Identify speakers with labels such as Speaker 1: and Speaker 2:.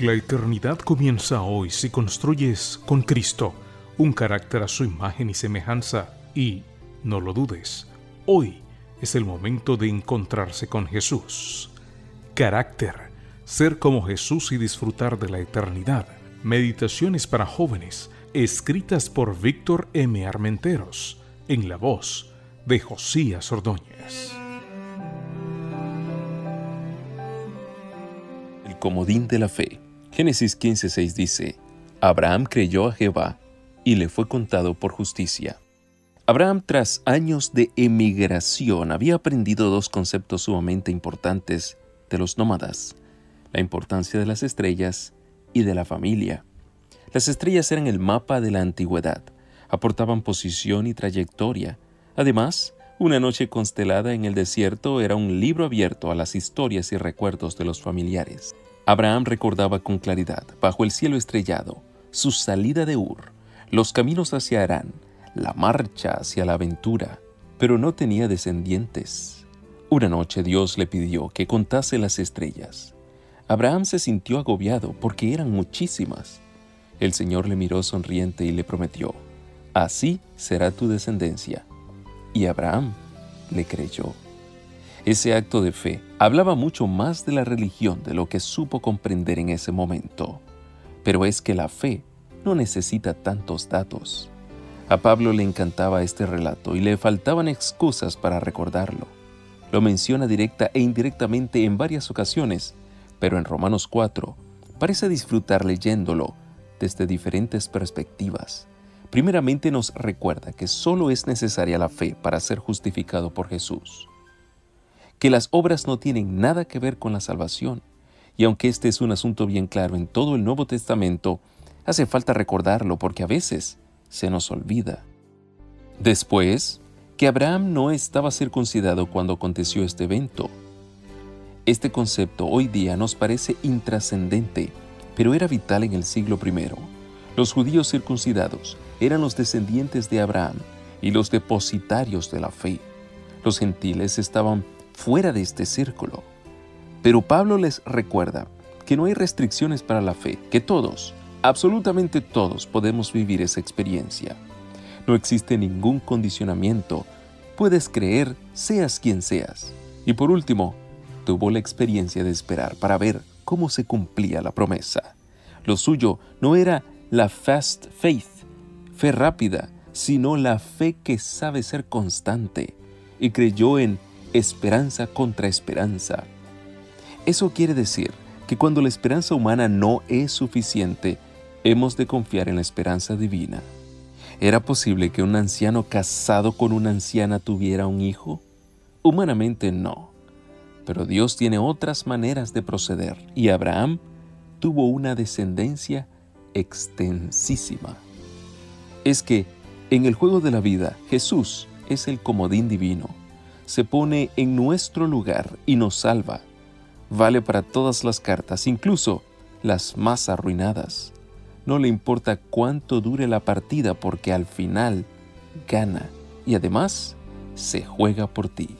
Speaker 1: La eternidad comienza hoy si construyes con Cristo un carácter a su imagen y semejanza y, no lo dudes, hoy es el momento de encontrarse con Jesús. Carácter, ser como Jesús y disfrutar de la eternidad. Meditaciones para jóvenes, escritas por Víctor M. Armenteros, en la voz de Josías Ordóñez.
Speaker 2: El comodín de la fe. Génesis 15:6 dice, Abraham creyó a Jehová y le fue contado por justicia. Abraham, tras años de emigración, había aprendido dos conceptos sumamente importantes de los nómadas, la importancia de las estrellas y de la familia. Las estrellas eran el mapa de la antigüedad, aportaban posición y trayectoria. Además, una noche constelada en el desierto era un libro abierto a las historias y recuerdos de los familiares. Abraham recordaba con claridad, bajo el cielo estrellado, su salida de Ur, los caminos hacia Arán, la marcha hacia la aventura, pero no tenía descendientes. Una noche Dios le pidió que contase las estrellas. Abraham se sintió agobiado porque eran muchísimas. El Señor le miró sonriente y le prometió, Así será tu descendencia. Y Abraham le creyó. Ese acto de fe hablaba mucho más de la religión de lo que supo comprender en ese momento. Pero es que la fe no necesita tantos datos. A Pablo le encantaba este relato y le faltaban excusas para recordarlo. Lo menciona directa e indirectamente en varias ocasiones, pero en Romanos 4 parece disfrutar leyéndolo desde diferentes perspectivas. Primeramente nos recuerda que solo es necesaria la fe para ser justificado por Jesús, que las obras no tienen nada que ver con la salvación, y aunque este es un asunto bien claro en todo el Nuevo Testamento, hace falta recordarlo porque a veces se nos olvida. Después, que Abraham no estaba circuncidado cuando aconteció este evento. Este concepto hoy día nos parece intrascendente, pero era vital en el siglo I. Los judíos circuncidados eran los descendientes de Abraham y los depositarios de la fe. Los gentiles estaban fuera de este círculo. Pero Pablo les recuerda que no hay restricciones para la fe, que todos, Absolutamente todos podemos vivir esa experiencia. No existe ningún condicionamiento. Puedes creer seas quien seas. Y por último, tuvo la experiencia de esperar para ver cómo se cumplía la promesa. Lo suyo no era la fast faith, fe rápida, sino la fe que sabe ser constante y creyó en esperanza contra esperanza. Eso quiere decir que cuando la esperanza humana no es suficiente, hemos de confiar en la esperanza divina. ¿Era posible que un anciano casado con una anciana tuviera un hijo? Humanamente no. Pero Dios tiene otras maneras de proceder y Abraham tuvo una descendencia extensísima. Es que en el juego de la vida Jesús es el comodín divino. Se pone en nuestro lugar y nos salva. Vale para todas las cartas, incluso las más arruinadas. No le importa cuánto dure la partida porque al final gana y además se juega por ti.